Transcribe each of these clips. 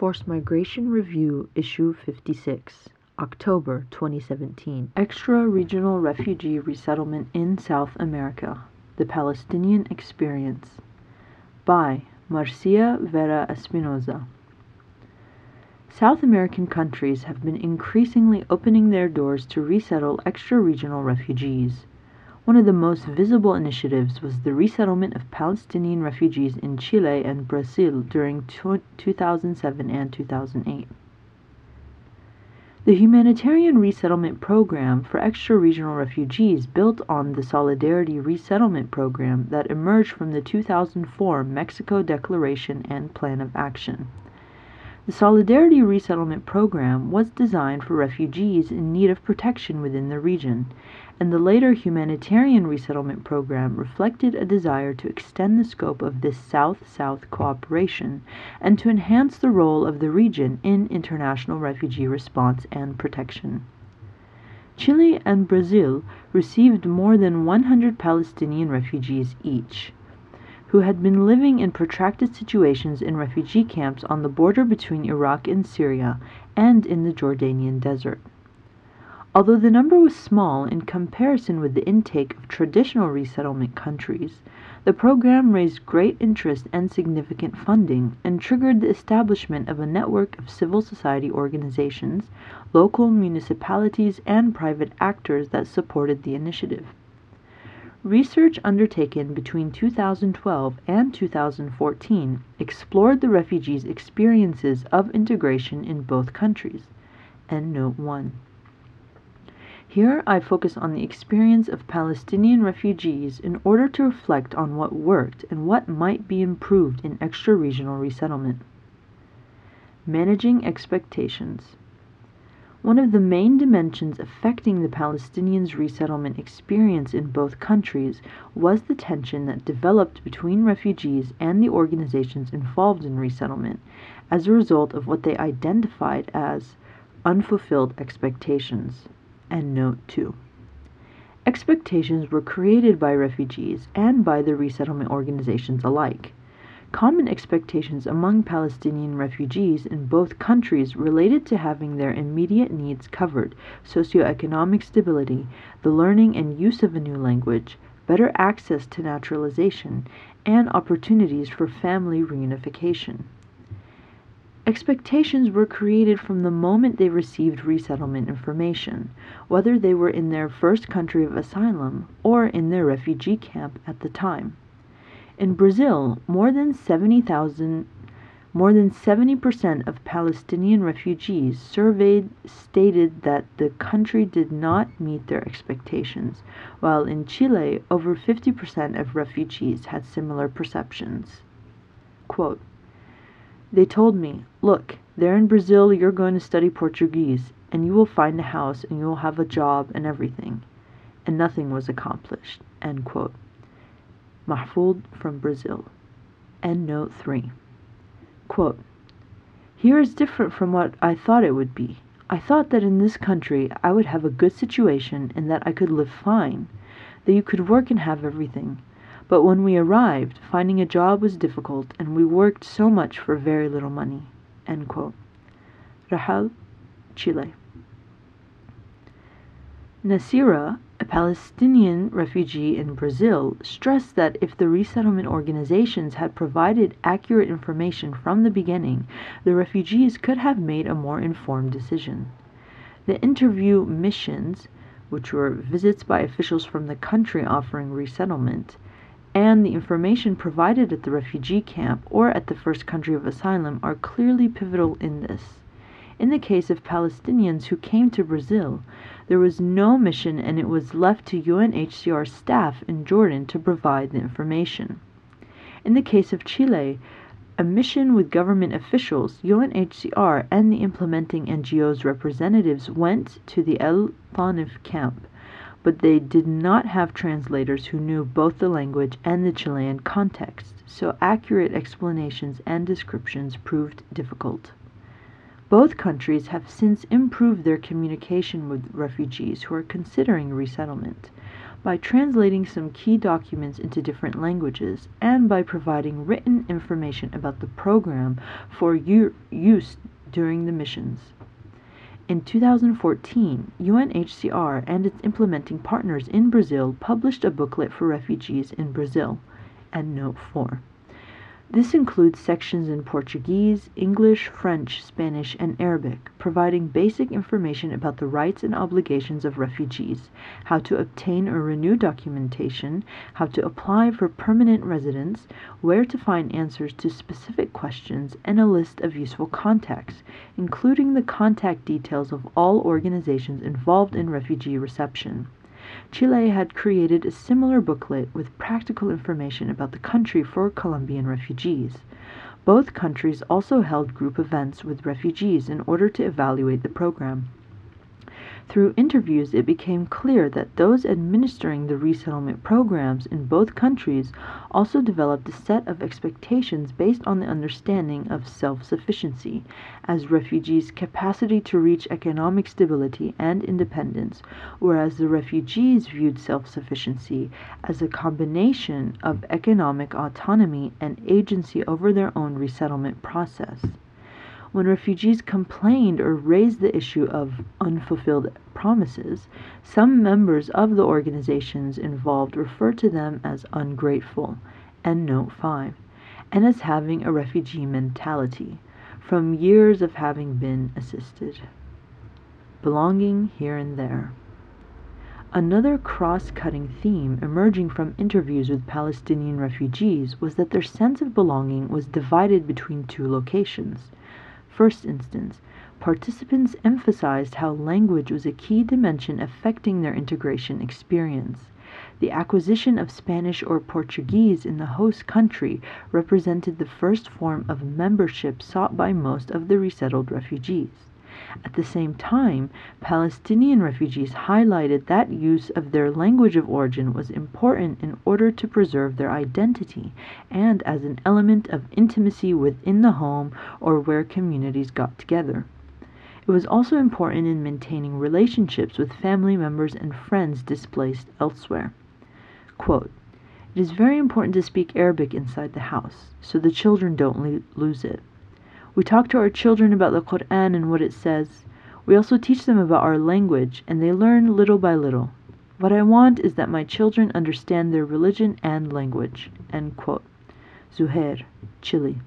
Forced Migration Review, Issue 56, October 2017. Extra Regional Refugee Resettlement in South America The Palestinian Experience. By Marcia Vera Espinoza. South American countries have been increasingly opening their doors to resettle extra regional refugees. One of the most visible initiatives was the resettlement of Palestinian refugees in Chile and Brazil during 2007 and 2008. The humanitarian resettlement program for extra regional refugees built on the Solidarity Resettlement Program that emerged from the 2004 Mexico Declaration and Plan of Action. The Solidarity Resettlement Program was designed for refugees in need of protection within the region and the later humanitarian resettlement program reflected a desire to extend the scope of this South South cooperation and to enhance the role of the region in international refugee response and protection. Chile and Brazil received more than 100 Palestinian refugees each, who had been living in protracted situations in refugee camps on the border between Iraq and Syria and in the Jordanian desert. Although the number was small in comparison with the intake of traditional resettlement countries, the program raised great interest and significant funding and triggered the establishment of a network of civil society organizations, local municipalities, and private actors that supported the initiative. Research undertaken between 2012 and 2014 explored the refugees' experiences of integration in both countries. End note 1. Here I focus on the experience of Palestinian refugees in order to reflect on what worked and what might be improved in extra regional resettlement. Managing expectations. One of the main dimensions affecting the Palestinians' resettlement experience in both countries was the tension that developed between refugees and the organizations involved in resettlement as a result of what they identified as unfulfilled expectations and Note 2. Expectations were created by refugees and by the resettlement organizations alike. Common expectations among Palestinian refugees in both countries related to having their immediate needs covered, socioeconomic stability, the learning and use of a new language, better access to naturalization, and opportunities for family reunification. Expectations were created from the moment they received resettlement information, whether they were in their first country of asylum or in their refugee camp at the time. In Brazil, more than 70,000 more than 70% of Palestinian refugees surveyed stated that the country did not meet their expectations, while in Chile, over 50% of refugees had similar perceptions. Quote, they told me, look, there in Brazil you're going to study Portuguese, and you will find a house, and you will have a job and everything. And nothing was accomplished. End quote. Mahfoud from Brazil. End note 3. Quote, Here is different from what I thought it would be. I thought that in this country I would have a good situation and that I could live fine, that you could work and have everything. But when we arrived, finding a job was difficult, and we worked so much for very little money. Rahal, Chile. Nasira, a Palestinian refugee in Brazil, stressed that if the resettlement organizations had provided accurate information from the beginning, the refugees could have made a more informed decision. The interview missions, which were visits by officials from the country offering resettlement, and the information provided at the refugee camp or at the first country of asylum are clearly pivotal in this. In the case of Palestinians who came to Brazil, there was no mission and it was left to UNHCR staff in Jordan to provide the information. In the case of Chile, a mission with government officials, UNHCR, and the implementing NGO's representatives went to the El Tanif camp but they did not have translators who knew both the language and the Chilean context, so accurate explanations and descriptions proved difficult. Both countries have since improved their communication with refugees who are considering resettlement, by translating some key documents into different languages and by providing written information about the program for use during the missions. In 2014, UNHCR and its implementing partners in Brazil published a booklet for refugees in Brazil, and Note 4. This includes sections in Portuguese, English, French, Spanish, and Arabic, providing basic information about the rights and obligations of refugees, how to obtain or renew documentation, how to apply for permanent residence, where to find answers to specific questions, and a list of useful contacts, including the contact details of all organizations involved in refugee reception. Chile had created a similar booklet with practical information about the country for Colombian refugees. Both countries also held group events with refugees in order to evaluate the program. Through interviews, it became clear that those administering the resettlement programs in both countries also developed a set of expectations based on the understanding of self sufficiency, as refugees' capacity to reach economic stability and independence, whereas the refugees viewed self sufficiency as a combination of economic autonomy and agency over their own resettlement process when refugees complained or raised the issue of unfulfilled promises, some members of the organizations involved referred to them as ungrateful, and note 5, and as having a refugee mentality from years of having been assisted. Belonging here and there. Another cross cutting theme emerging from interviews with Palestinian refugees was that their sense of belonging was divided between two locations first instance, participants emphasized how language was a key dimension affecting their integration experience. The acquisition of Spanish or Portuguese in the host country represented the first form of membership sought by most of the resettled refugees. At the same time, Palestinian refugees highlighted that use of their language of origin was important in order to preserve their identity and as an element of intimacy within the home or where communities got together. It was also important in maintaining relationships with family members and friends displaced elsewhere. Quote, it is very important to speak Arabic inside the house so the children don't lose it. We talk to our children about the Quran and what it says. We also teach them about our language, and they learn little by little. What I want is that my children understand their religion and language. Zuhair, Chile.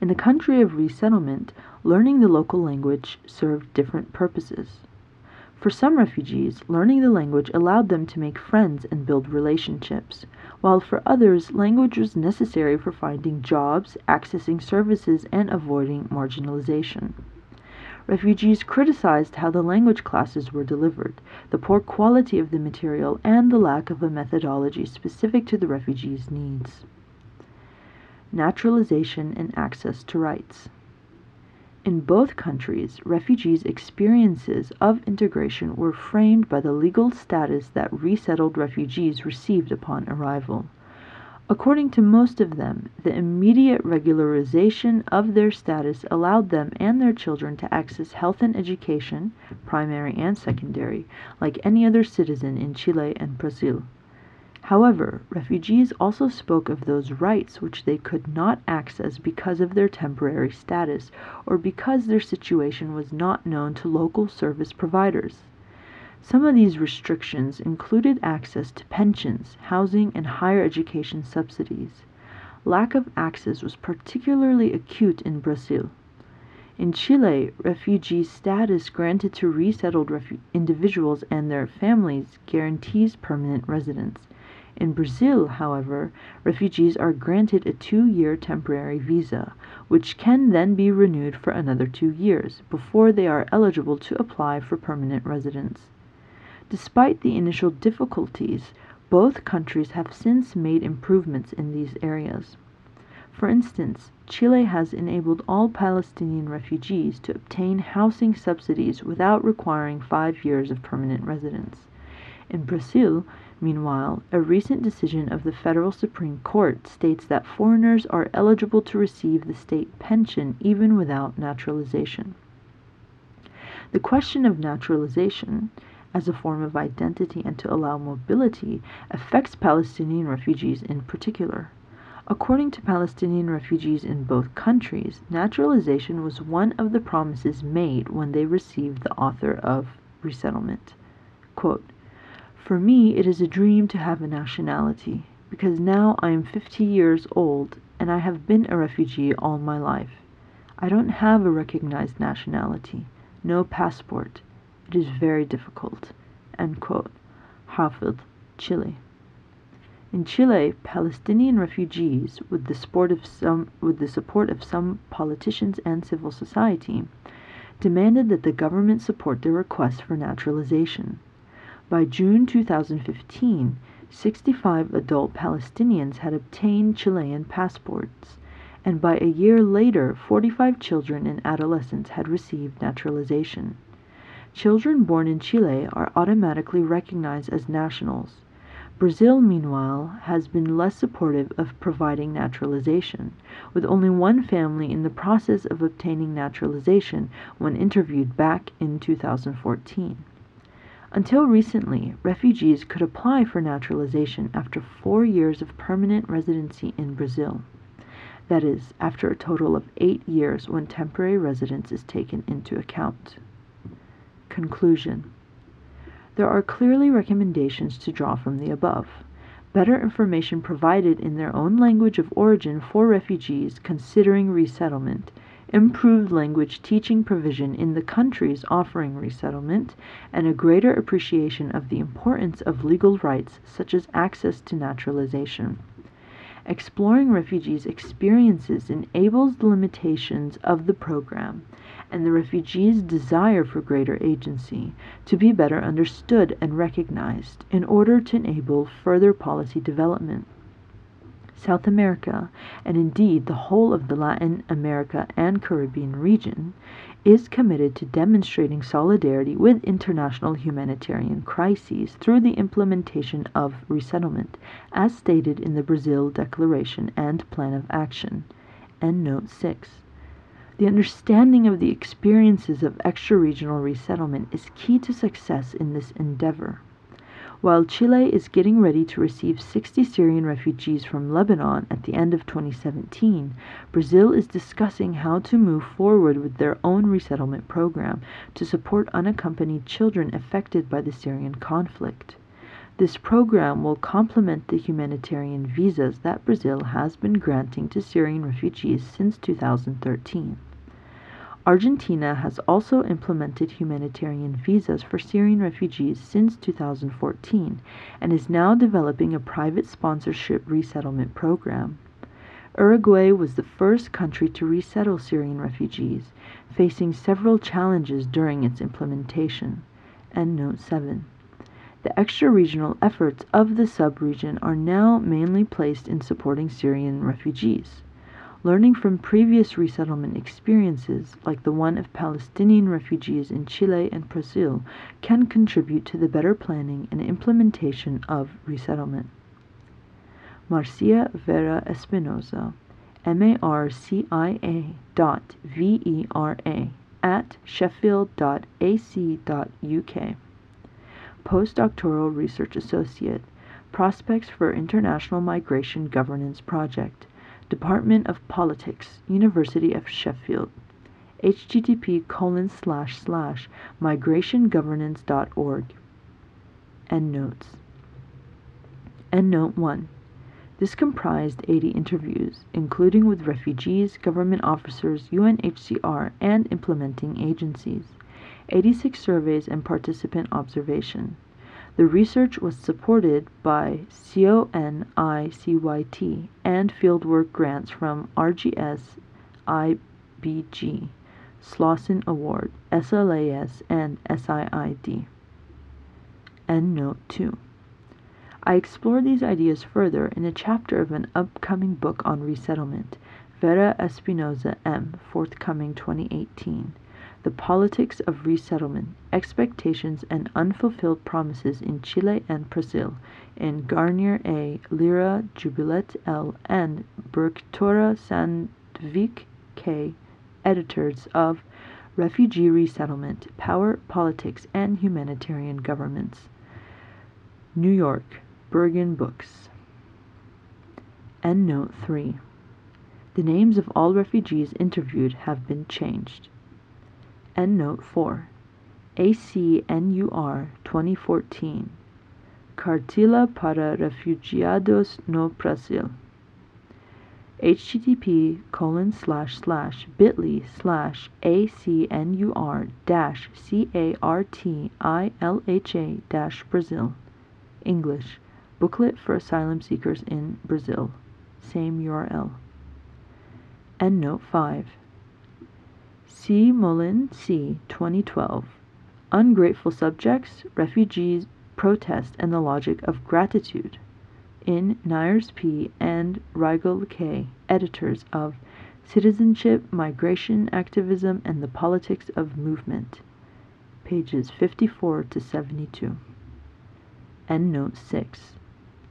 In the country of resettlement, learning the local language served different purposes. For some refugees, learning the language allowed them to make friends and build relationships, while for others, language was necessary for finding jobs, accessing services, and avoiding marginalization. Refugees criticized how the language classes were delivered, the poor quality of the material, and the lack of a methodology specific to the refugees' needs. Naturalization and access to rights. In both countries, refugees' experiences of integration were framed by the legal status that resettled refugees received upon arrival. According to most of them, the immediate regularization of their status allowed them and their children to access health and education, primary and secondary, like any other citizen in Chile and Brazil. However, refugees also spoke of those rights which they could not access because of their temporary status or because their situation was not known to local service providers. Some of these restrictions included access to pensions, housing, and higher education subsidies. Lack of access was particularly acute in Brazil. In Chile, refugee status granted to resettled refu- individuals and their families guarantees permanent residence. In Brazil, however, refugees are granted a two year temporary visa, which can then be renewed for another two years before they are eligible to apply for permanent residence. Despite the initial difficulties, both countries have since made improvements in these areas. For instance, Chile has enabled all Palestinian refugees to obtain housing subsidies without requiring five years of permanent residence. In Brazil, Meanwhile, a recent decision of the Federal Supreme Court states that foreigners are eligible to receive the state pension even without naturalization. The question of naturalization, as a form of identity and to allow mobility affects Palestinian refugees in particular. According to Palestinian refugees in both countries, naturalization was one of the promises made when they received the author of resettlement. Quote, For me, it is a dream to have a nationality, because now I am 50 years old and I have been a refugee all my life. I don't have a recognized nationality, no passport. It is very difficult. End quote. Hafid, Chile. In Chile, Palestinian refugees, with the some, with the support of some politicians and civil society, demanded that the government support their request for naturalization. By June 2015, 65 adult Palestinians had obtained Chilean passports, and by a year later, 45 children and adolescents had received naturalization. Children born in Chile are automatically recognized as nationals. Brazil, meanwhile, has been less supportive of providing naturalization, with only one family in the process of obtaining naturalization when interviewed back in 2014. Until recently, refugees could apply for naturalization after four years of permanent residency in Brazil. That is, after a total of eight years when temporary residence is taken into account. Conclusion There are clearly recommendations to draw from the above. Better information provided in their own language of origin for refugees considering resettlement, improved language teaching provision in the countries offering resettlement, and a greater appreciation of the importance of legal rights such as access to naturalization. Exploring refugees' experiences enables the limitations of the program and the refugees' desire for greater agency to be better understood and recognized in order to enable further policy development. South America, and indeed the whole of the Latin America and Caribbean region, is committed to demonstrating solidarity with international humanitarian crises through the implementation of resettlement, as stated in the Brazil Declaration and Plan of Action. End note 6. The understanding of the experiences of extra regional resettlement is key to success in this endeavor. While Chile is getting ready to receive 60 Syrian refugees from Lebanon at the end of 2017, Brazil is discussing how to move forward with their own resettlement program to support unaccompanied children affected by the Syrian conflict. This program will complement the humanitarian visas that Brazil has been granting to Syrian refugees since 2013. Argentina has also implemented humanitarian visas for Syrian refugees since 2014 and is now developing a private sponsorship resettlement program. Uruguay was the first country to resettle Syrian refugees, facing several challenges during its implementation. End note 7. The extra regional efforts of the sub-region are now mainly placed in supporting Syrian refugees. Learning from previous resettlement experiences, like the one of Palestinian refugees in Chile and Brazil, can contribute to the better planning and implementation of resettlement. Marcia Vera Espinoza, M-A-R-C-I-A dot V-E-R-A at sheffield.ac.uk. Postdoctoral Research Associate, Prospects for International Migration Governance Project, Department of Politics, University of Sheffield. http colon slash slash migrationgovernance.org. Endnotes. Endnote 1. This comprised 80 interviews, including with refugees, government officers, UNHCR, and implementing agencies, 86 surveys, and participant observation. The research was supported by CONICYT and fieldwork grants from RGS, IBG, Slawson Award, SLAS, and SIID. Endnote 2. I explore these ideas further in a chapter of an upcoming book on resettlement, Vera Espinoza M., forthcoming 2018. The Politics of Resettlement, Expectations and Unfulfilled Promises in Chile and Brazil in Garnier A., Lyra, Jubilut L., and Bergtora Sandvik K., editors of Refugee Resettlement, Power, Politics, and Humanitarian Governments. New York, Berghahn Books. Endnote 3. The names of all refugees interviewed have been changed. Endnote 4. ACNUR 2014. Cartilha para refugiados no Brasil. Http colon slash slash bit.ly slash acnur dash c-a-r-t-i-l-h-a dash Brazil. English. Booklet for Asylum Seekers in Brazil. Same URL Endnote 5 C. Moulin C. 2012 Ungrateful Subjects, Refugees, Protest and the Logic of Gratitude in Nyers P. and Rygiel K., editors of Citizenship, Migration Activism, and the Politics of Movement, pages 54 to 72. Endnote 6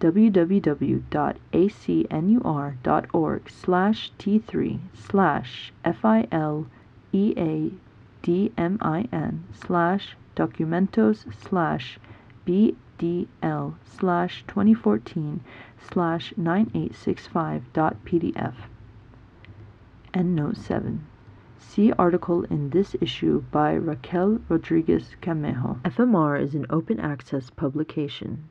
www.acnur.org slash t3 slash fileadmin slash documentos slash bdl slash 2014 slash nine eight six five dot 9865.pdf. Endnote 7. See article in this issue by Raquel Rodriguez Camejo. FMR is an open access publication.